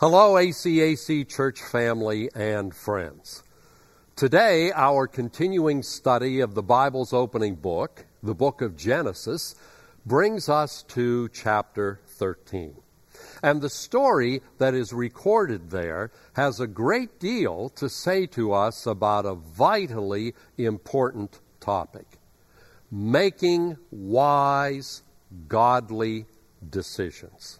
Hello, ACAC church family and friends. Today, our continuing study of the Bible's opening book, the book of Genesis, brings us to chapter 13. And the story that is recorded there has a great deal to say to us about a vitally important topic making wise, godly decisions.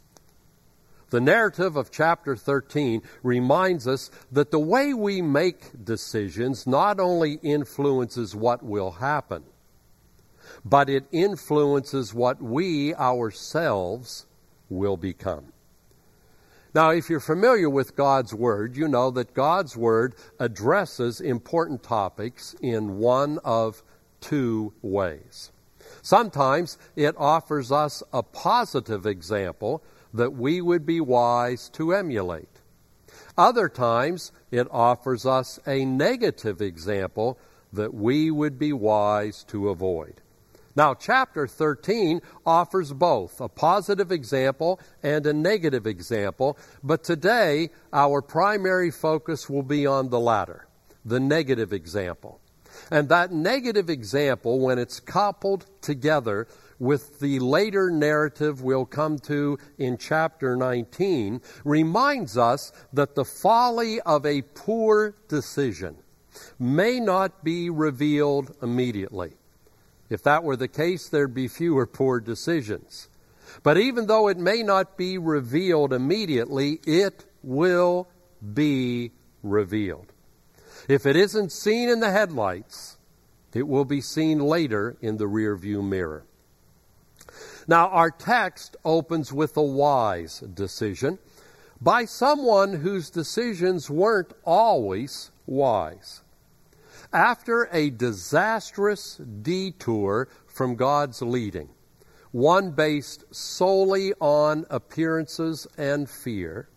The narrative of chapter 13 reminds us that the way we make decisions not only influences what will happen, but it influences what we ourselves will become. Now, if you're familiar with God's Word, you know that God's Word addresses important topics in one of two ways. Sometimes it offers us a positive example that we would be wise to emulate. Other times, it offers us a negative example that we would be wise to avoid. Now, chapter 13 offers both a positive example and a negative example, but today our primary focus will be on the latter, the negative example. And that negative example, when it's coupled together with the later narrative we'll come to in chapter 19 reminds us that the folly of a poor decision may not be revealed immediately. If that were the case, there'd be fewer poor decisions. But even though it may not be revealed immediately, it will be revealed. If it isn't seen in the headlights, it will be seen later in the rearview mirror. Now, our text opens with a wise decision by someone whose decisions weren't always wise. After a disastrous detour from God's leading, one based solely on appearances and fear,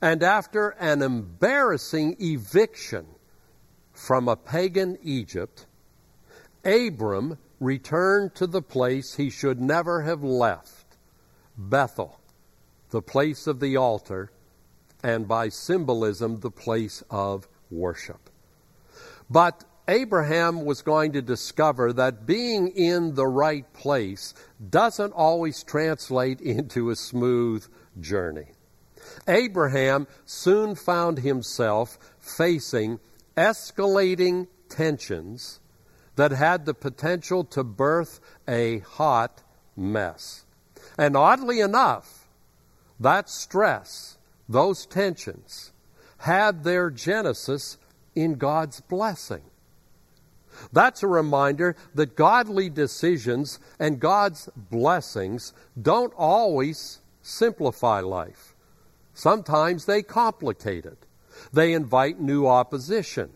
and after an embarrassing eviction from a pagan Egypt, Abram returned to the place he should never have left Bethel, the place of the altar, and by symbolism, the place of worship. But Abraham was going to discover that being in the right place doesn't always translate into a smooth journey. Abraham soon found himself facing escalating tensions that had the potential to birth a hot mess. And oddly enough, that stress, those tensions, had their genesis in God's blessing. That's a reminder that godly decisions and God's blessings don't always simplify life. Sometimes they complicate it. They invite new opposition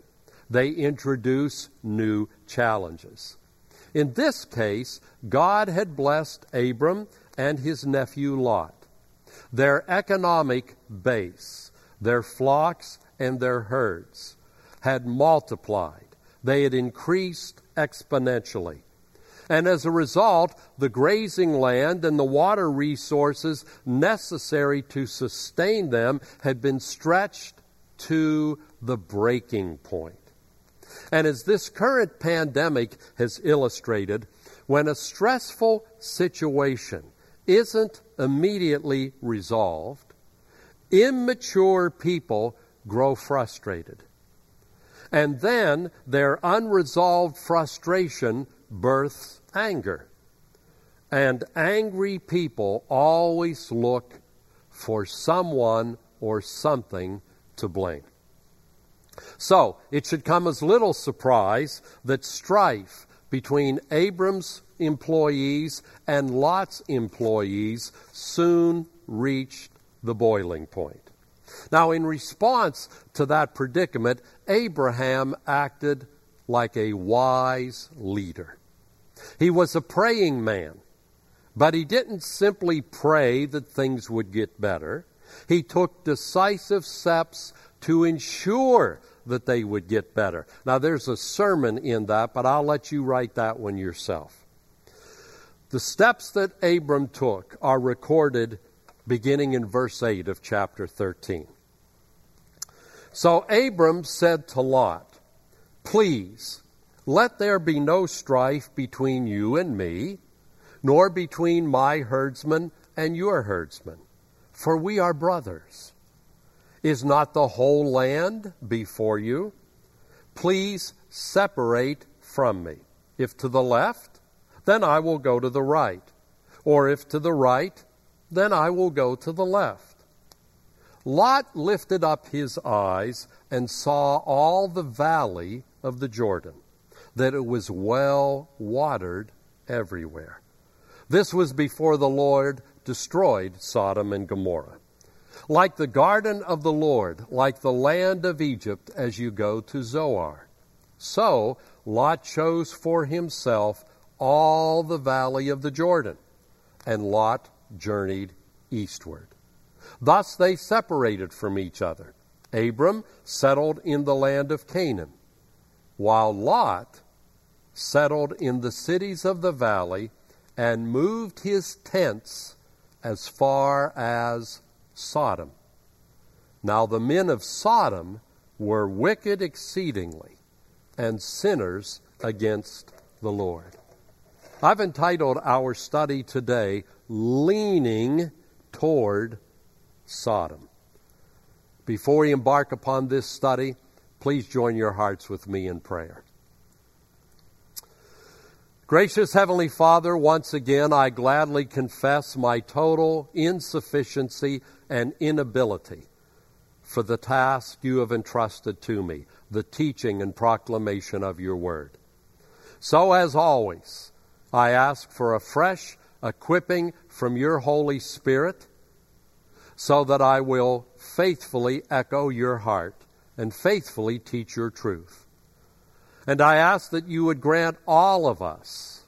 they introduce new challenges. In this case, God had blessed Abram and his nephew Lot. Their economic base, their flocks and their herds, had multiplied. They had increased exponentially. And as a result, the grazing land and the water resources necessary to sustain them had been stretched to the breaking point. And as this current pandemic has illustrated, when a stressful situation isn't immediately resolved, immature people grow frustrated. And then their unresolved frustration births anger. And angry people always look for someone or something to blame. So, it should come as little surprise that strife between Abram's employees and Lot's employees soon reached the boiling point. Now, in response to that predicament, Abraham acted like a wise leader. He was a praying man, but he didn't simply pray that things would get better. He took decisive steps to ensure that they would get better. Now, there's a sermon in that, but I'll let you write that one yourself. The steps that Abram took are recorded beginning in verse 8 of chapter 13. So Abram said to Lot, Please, let there be no strife between you and me, nor between my herdsmen and your herdsmen, for we are brothers. Is not the whole land before you? Please separate from me. If to the left, then I will go to the right. Or if to the right, then I will go to the left. Lot lifted up his eyes and saw all the valley of the Jordan, that it was well watered everywhere. This was before the Lord destroyed Sodom and Gomorrah. Like the garden of the Lord, like the land of Egypt as you go to Zoar. So Lot chose for himself all the valley of the Jordan, and Lot journeyed eastward. Thus they separated from each other. Abram settled in the land of Canaan, while Lot settled in the cities of the valley and moved his tents as far as Sodom. Now the men of Sodom were wicked exceedingly and sinners against the Lord. I've entitled our study today, Leaning Toward Sodom. Before we embark upon this study, please join your hearts with me in prayer. Gracious Heavenly Father, once again I gladly confess my total insufficiency and inability for the task you have entrusted to me, the teaching and proclamation of your word. So, as always, I ask for a fresh equipping from your Holy Spirit so that I will faithfully echo your heart and faithfully teach your truth. And I ask that you would grant all of us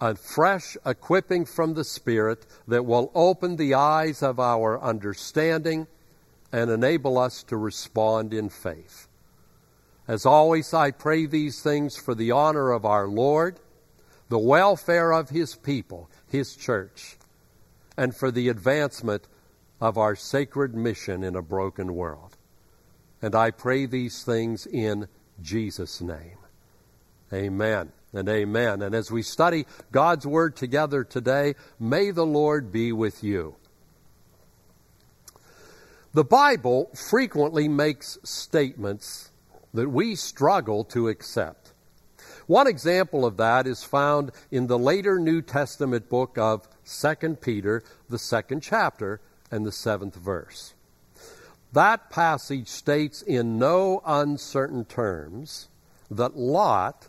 a fresh equipping from the Spirit that will open the eyes of our understanding and enable us to respond in faith. As always, I pray these things for the honor of our Lord, the welfare of His people, His church, and for the advancement of our sacred mission in a broken world. And I pray these things in Jesus' name. Amen and amen. And as we study God's Word together today, may the Lord be with you. The Bible frequently makes statements that we struggle to accept. One example of that is found in the later New Testament book of 2 Peter, the second chapter and the seventh verse. That passage states in no uncertain terms that Lot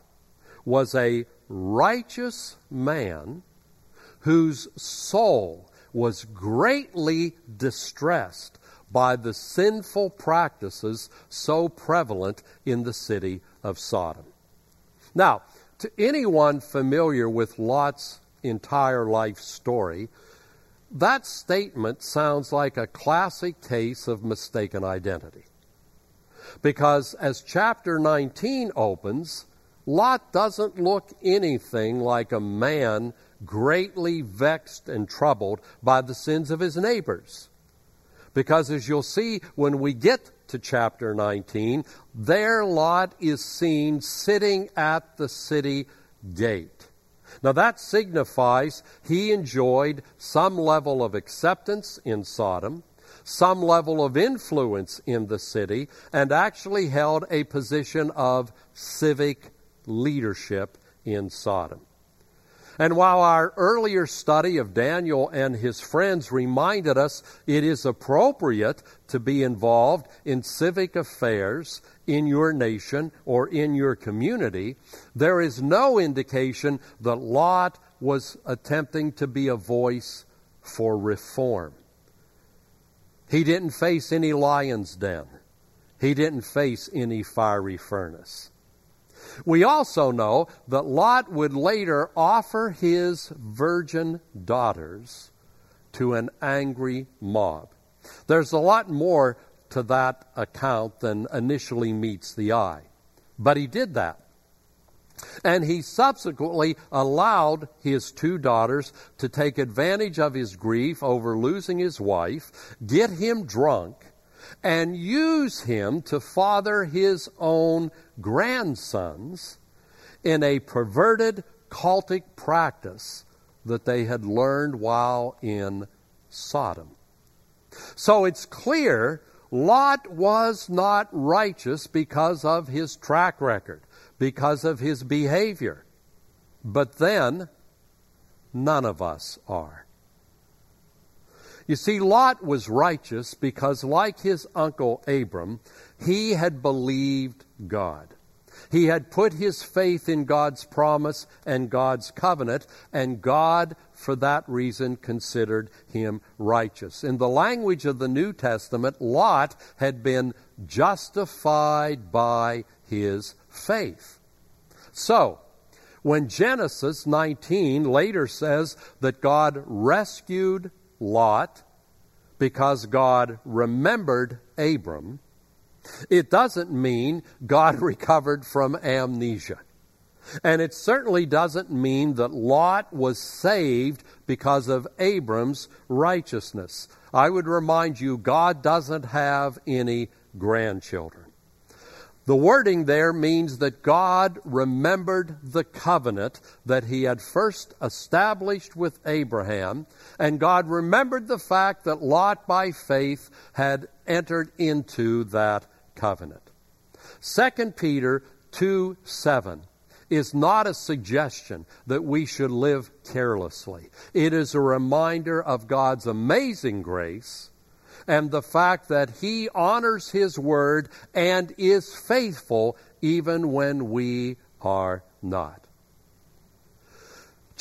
was a righteous man whose soul was greatly distressed by the sinful practices so prevalent in the city of Sodom. Now, to anyone familiar with Lot's entire life story, that statement sounds like a classic case of mistaken identity. Because as chapter 19 opens, Lot doesn't look anything like a man greatly vexed and troubled by the sins of his neighbors. Because as you'll see when we get to chapter 19, there Lot is seen sitting at the city gate. Now that signifies he enjoyed some level of acceptance in Sodom, some level of influence in the city, and actually held a position of civic leadership in Sodom. And while our earlier study of Daniel and his friends reminded us it is appropriate to be involved in civic affairs in your nation or in your community, there is no indication that Lot was attempting to be a voice for reform. He didn't face any lion's den. He didn't face any fiery furnace. We also know that Lot would later offer his virgin daughters to an angry mob. There's a lot more to that account than initially meets the eye. But he did that. And he subsequently allowed his two daughters to take advantage of his grief over losing his wife, get him drunk, and use him to father his own grandsons in a perverted cultic practice that they had learned while in Sodom. So it's clear Lot was not righteous because of his track record, because of his behavior. But then, none of us are. You see, Lot was righteous because, like his uncle Abram, he had believed God. He had put his faith in God's promise and God's covenant, and God, for that reason, considered him righteous. In the language of the New Testament, Lot had been justified by his faith. So, when Genesis 19 later says that God rescued Lot because God remembered Abram, it doesn't mean God recovered from amnesia. And it certainly doesn't mean that Lot was saved because of Abram's righteousness. I would remind you, God doesn't have any grandchildren. The wording there means that God remembered the covenant that he had first established with Abraham, and God remembered the fact that Lot, by faith, had entered into that covenant. 2 Peter 2 7 is not a suggestion that we should live carelessly. It is a reminder of God's amazing grace and the fact that He honors His word and is faithful even when we are not.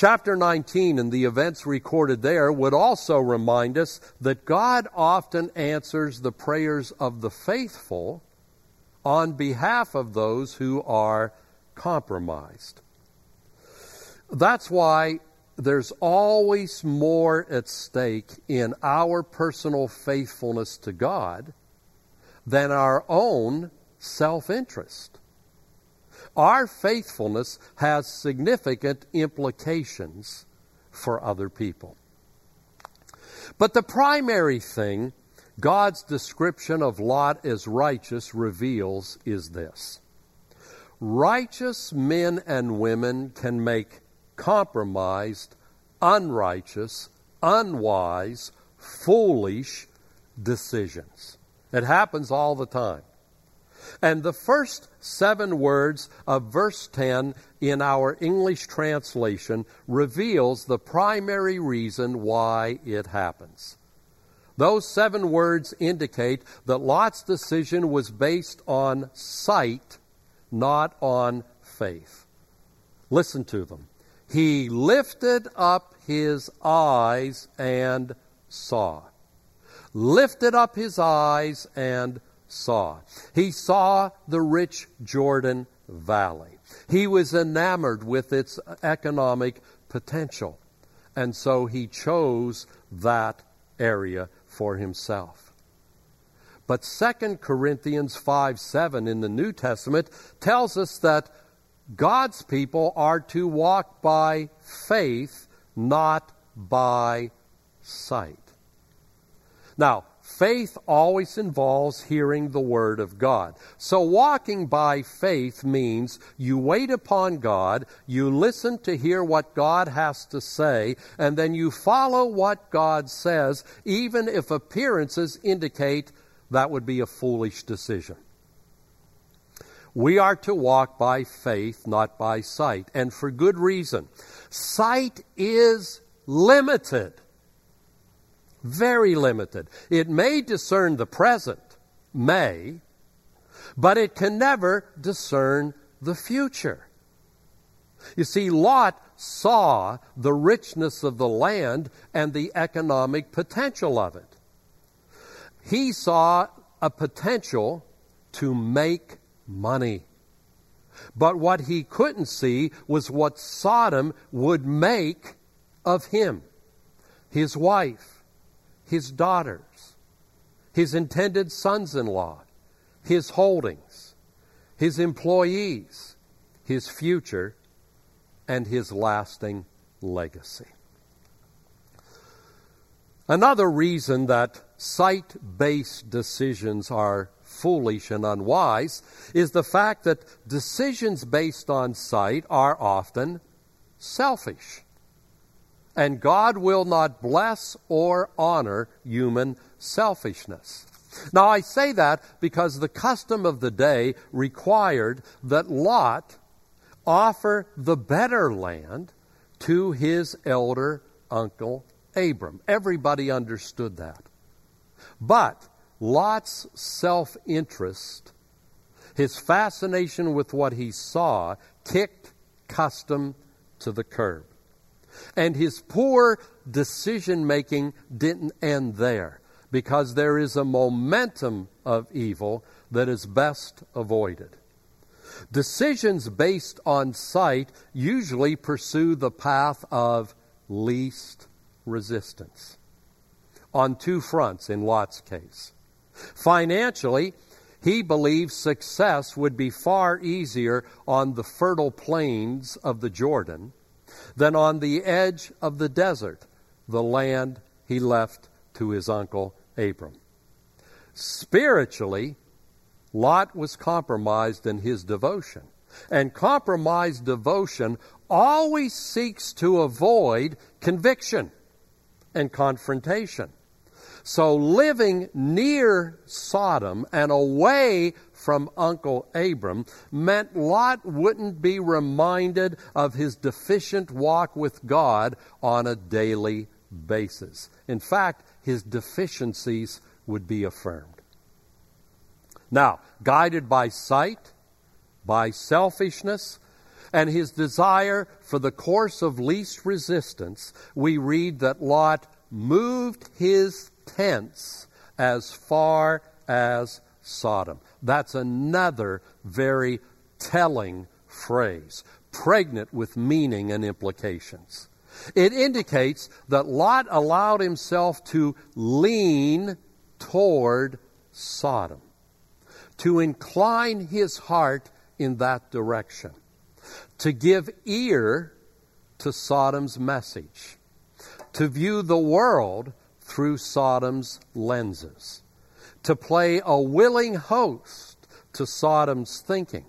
Chapter 19 and the events recorded there would also remind us that God often answers the prayers of the faithful on behalf of those who are compromised. That's why there's always more at stake in our personal faithfulness to God than our own self interest. Our faithfulness has significant implications for other people. But the primary thing God's description of Lot as righteous reveals is this righteous men and women can make compromised, unrighteous, unwise, foolish decisions. It happens all the time. And the first seven words of verse 10 in our English translation reveals the primary reason why it happens. Those seven words indicate that Lot's decision was based on sight, not on faith. Listen to them. He lifted up his eyes and saw. Lifted up his eyes and saw. He saw the rich Jordan Valley. He was enamored with its economic potential. And so he chose that area for himself. But 2 Corinthians 5 7 in the New Testament tells us that God's people are to walk by faith, not by sight. Now, faith always involves hearing the Word of God. So, walking by faith means you wait upon God, you listen to hear what God has to say, and then you follow what God says, even if appearances indicate that would be a foolish decision. We are to walk by faith, not by sight, and for good reason. Sight is limited, very limited. It may discern the present, may, but it can never discern the future. You see, Lot saw the richness of the land and the economic potential of it. He saw a potential to make money. But what he couldn't see was what Sodom would make of him his wife, his daughters, his intended sons in law, his holdings, his employees, his future, and his lasting legacy. Another reason that sight based decisions are foolish and unwise is the fact that decisions based on sight are often selfish. And God will not bless or honor human selfishness. Now, I say that because the custom of the day required that Lot offer the better land to his elder uncle Abram. Everybody understood that. But Lot's self interest, his fascination with what he saw, kicked custom to the curb. And his poor decision making didn't end there because there is a momentum of evil that is best avoided. Decisions based on sight usually pursue the path of least resistance on two fronts in Lot's case. Financially, he believed success would be far easier on the fertile plains of the Jordan than on the edge of the desert, the land he left to his uncle Abram. Spiritually, Lot was compromised in his devotion. And compromised devotion always seeks to avoid conviction and confrontation. So living near Sodom and away from Uncle Abram meant Lot wouldn't be reminded of his deficient walk with God on a daily basis. In fact, his deficiencies would be affirmed. Now, guided by sight, by selfishness, and his desire for the course of least resistance, we read that Lot moved his tents as far as Sodom. That's another very telling phrase, pregnant with meaning and implications. It indicates that Lot allowed himself to lean toward Sodom, to incline his heart in that direction to give ear to Sodom's message, to view the world through Sodom's lenses, to play a willing host to Sodom's thinking,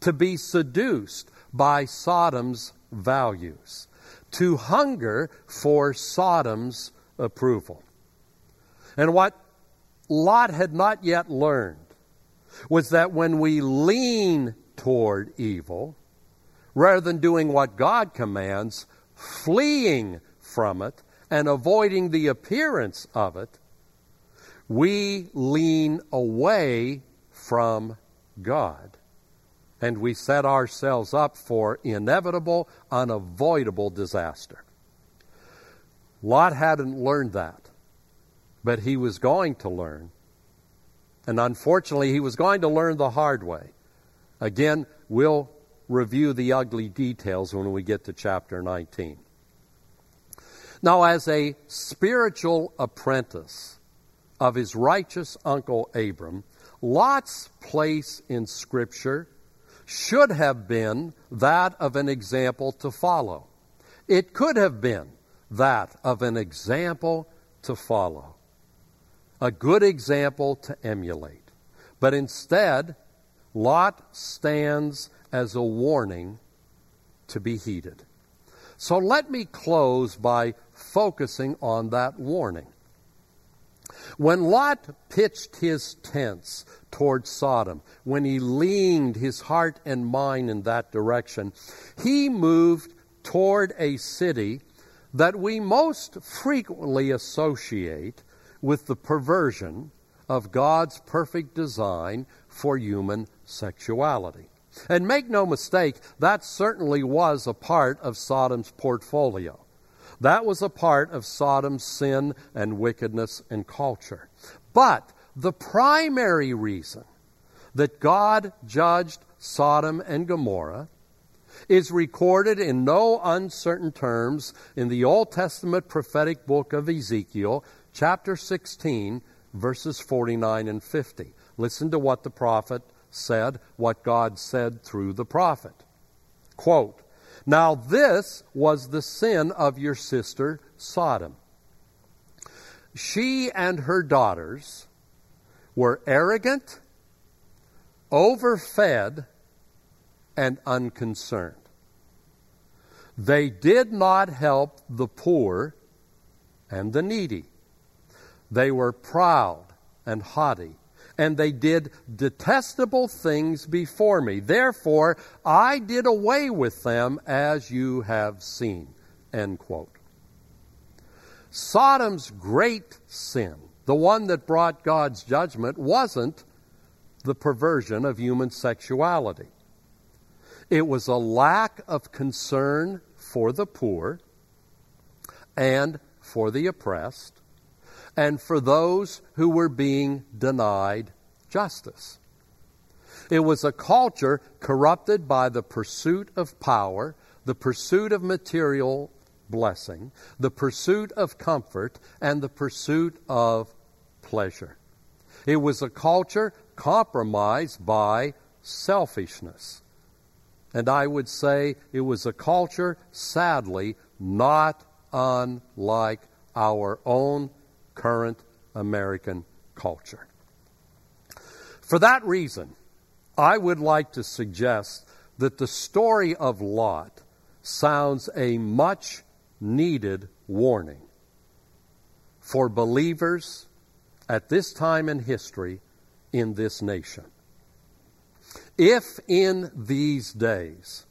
to be seduced by Sodom's values, to hunger for Sodom's approval. And what Lot had not yet learned was that when we lean toward evil, rather than doing what God commands, fleeing from it and avoiding the appearance of it, we lean away from God and we set ourselves up for inevitable, unavoidable disaster. Lot hadn't learned that, but he was going to learn. And unfortunately, he was going to learn the hard way. Again, we'll review the ugly details when we get to chapter 19. Now, as a spiritual apprentice of his righteous uncle Abram, Lot's place in Scripture should have been that of an example to follow. It could have been that of an example to follow, a good example to emulate. But instead, Lot stands as a warning to be heeded. So let me close by focusing on that warning. When Lot pitched his tents toward Sodom, when he leaned his heart and mind in that direction, he moved toward a city that we most frequently associate with the perversion of God's perfect design for human sexuality. And make no mistake, that certainly was a part of Sodom's portfolio. That was a part of Sodom's sin and wickedness and culture. But the primary reason that God judged Sodom and Gomorrah is recorded in no uncertain terms in the Old Testament prophetic book of Ezekiel, chapter 16, verses 49 and 50. Listen to what the prophet said what God said through the prophet. Quote, Now this was the sin of your sister Sodom. She and her daughters were arrogant, overfed, and unconcerned. They did not help the poor and the needy. They were proud and haughty, and they did detestable things before me. Therefore, I did away with them as you have seen. End quote. Sodom's great sin, the one that brought God's judgment, wasn't the perversion of human sexuality. It was a lack of concern for the poor and for the oppressed and for those who were being denied justice. It was a culture corrupted by the pursuit of power, the pursuit of material blessing, the pursuit of comfort, and the pursuit of pleasure. It was a culture compromised by selfishness. And I would say it was a culture, sadly, not unlike our own current American culture. For that reason, I would like to suggest that the story of Lot sounds a much needed warning for believers at this time in history in this nation. If in these days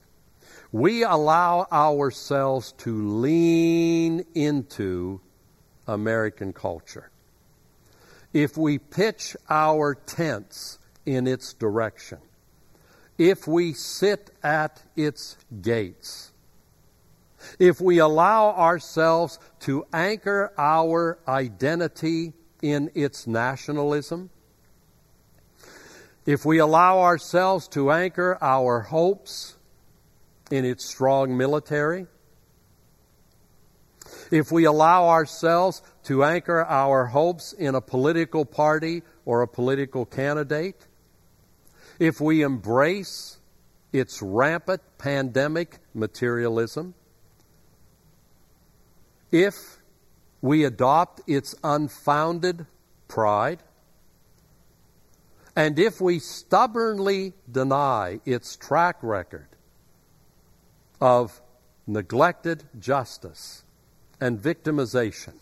we allow ourselves to lean into American culture, if we pitch our tents in its direction, if we sit at its gates, if we allow ourselves to anchor our identity in its nationalism, if we allow ourselves to anchor our hopes in its strong military, if we allow ourselves to anchor our hopes in a political party or a political candidate, if we embrace its rampant pandemic materialism, if we adopt its unfounded pride, and if we stubbornly deny its track record of neglected justice and victimization,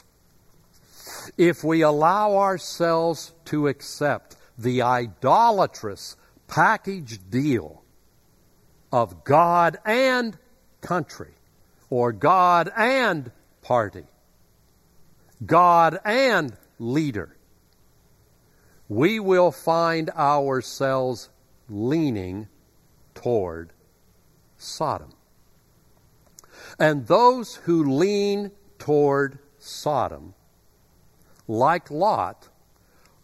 if we allow ourselves to accept the idolatrous package deal of God and country, or God and party, God and leader, we will find ourselves leaning toward Sodom. And those who lean toward Sodom, like Lot,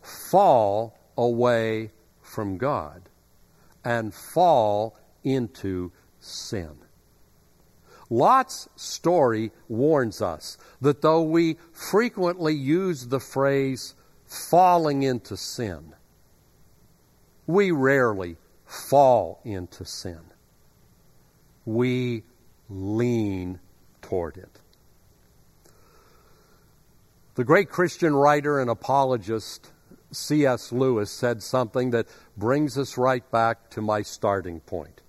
fall away from God and fall into sin. Lot's story warns us that though we frequently use the phrase falling into sin, we rarely fall into sin. We lean toward it. The great Christian writer and apologist C.S. Lewis said something that brings us right back to my starting point.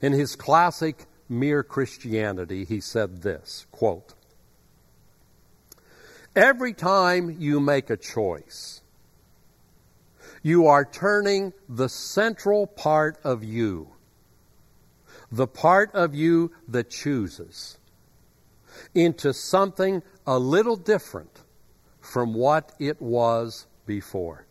In his classic Mere Christianity, he said this quote, Every time you make a choice, you are turning the central part of you, the part of you that chooses, into something a little different from what it was before.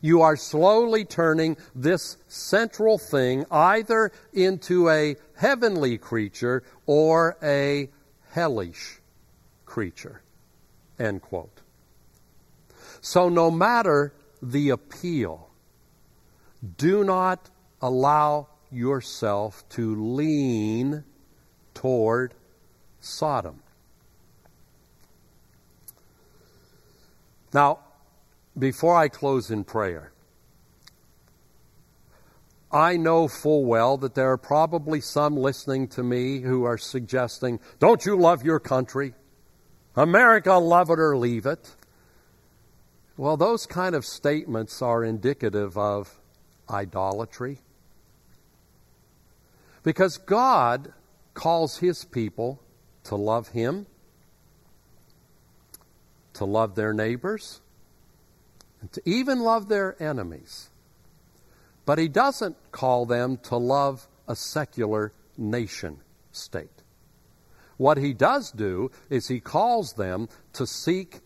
You are slowly turning this central thing either into a heavenly creature or a hellish creature. End quote. So, no matter the appeal, do not allow yourself to lean toward Sodom. Now, before I close in prayer, I know full well that there are probably some listening to me who are suggesting, Don't you love your country? America, love it or leave it. Well, those kind of statements are indicative of idolatry. Because God calls His people to love Him, to love their neighbors, and to even love their enemies. But He doesn't call them to love a secular nation state. What He does do is He calls them to seek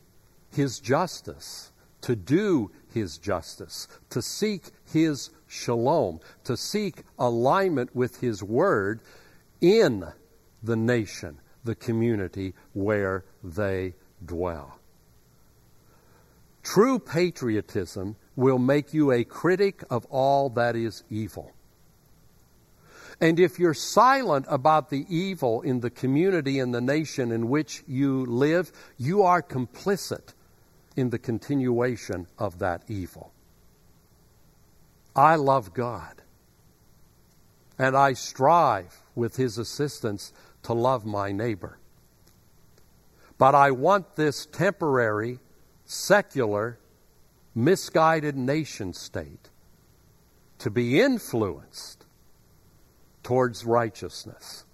His justice, to do His justice, to seek His shalom, to seek alignment with His Word in the nation, the community where they dwell. True patriotism will make you a critic of all that is evil. And if you're silent about the evil in the community and the nation in which you live, you are complicit in the continuation of that evil. I love God. And I strive with His assistance to love my neighbor. But I want this temporary, secular, misguided nation state to be influenced towards righteousness.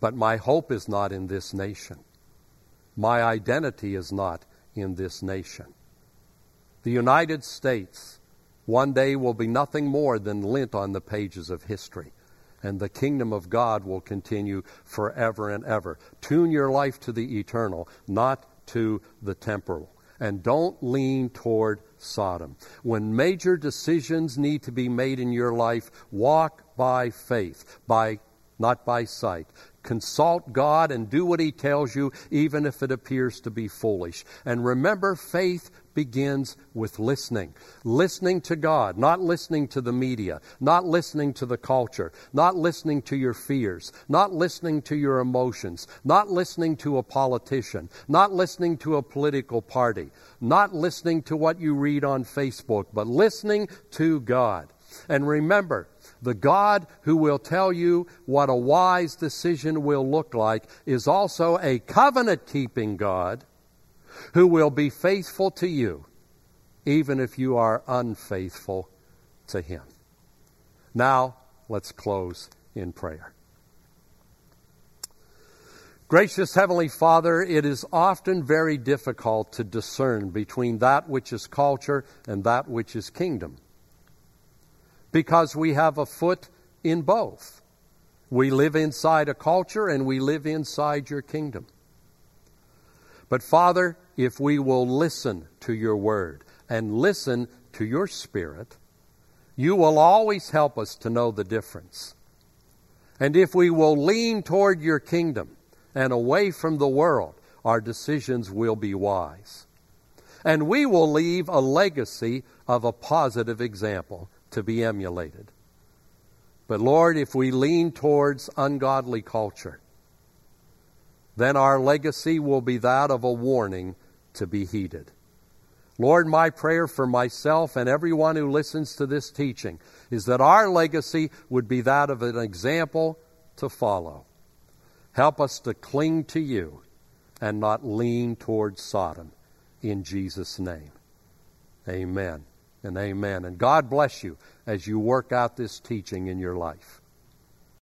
But my hope is not in this nation. My identity is not in this nation. The United States one day will be nothing more than lint on the pages of history. And the kingdom of God will continue forever and ever. Tune your life to the eternal, not to the temporal. And don't lean toward Sodom. When major decisions need to be made in your life, walk by faith, by not by sight. Consult God and do what He tells you, even if it appears to be foolish. And remember, faith begins with listening. Listening to God, not listening to the media, not listening to the culture, not listening to your fears, not listening to your emotions, not listening to a politician, not listening to a political party, not listening to what you read on Facebook, but listening to God. And remember, the God who will tell you what a wise decision will look like is also a covenant keeping God who will be faithful to you, even if you are unfaithful to him. Now, let's close in prayer. Gracious Heavenly Father, it is often very difficult to discern between that which is culture and that which is kingdom because we have a foot in both. We live inside a culture and we live inside your kingdom. But Father, if we will listen to your word and listen to your spirit, you will always help us to know the difference. And if we will lean toward your kingdom and away from the world, our decisions will be wise. And we will leave a legacy of a positive example to be emulated. But Lord, if we lean towards ungodly culture, then our legacy will be that of a warning to be heeded. Lord, my prayer for myself and everyone who listens to this teaching is that our legacy would be that of an example to follow. Help us to cling to you and not lean towards Sodom. In Jesus' name. Amen and amen. And God bless you as you work out this teaching in your life.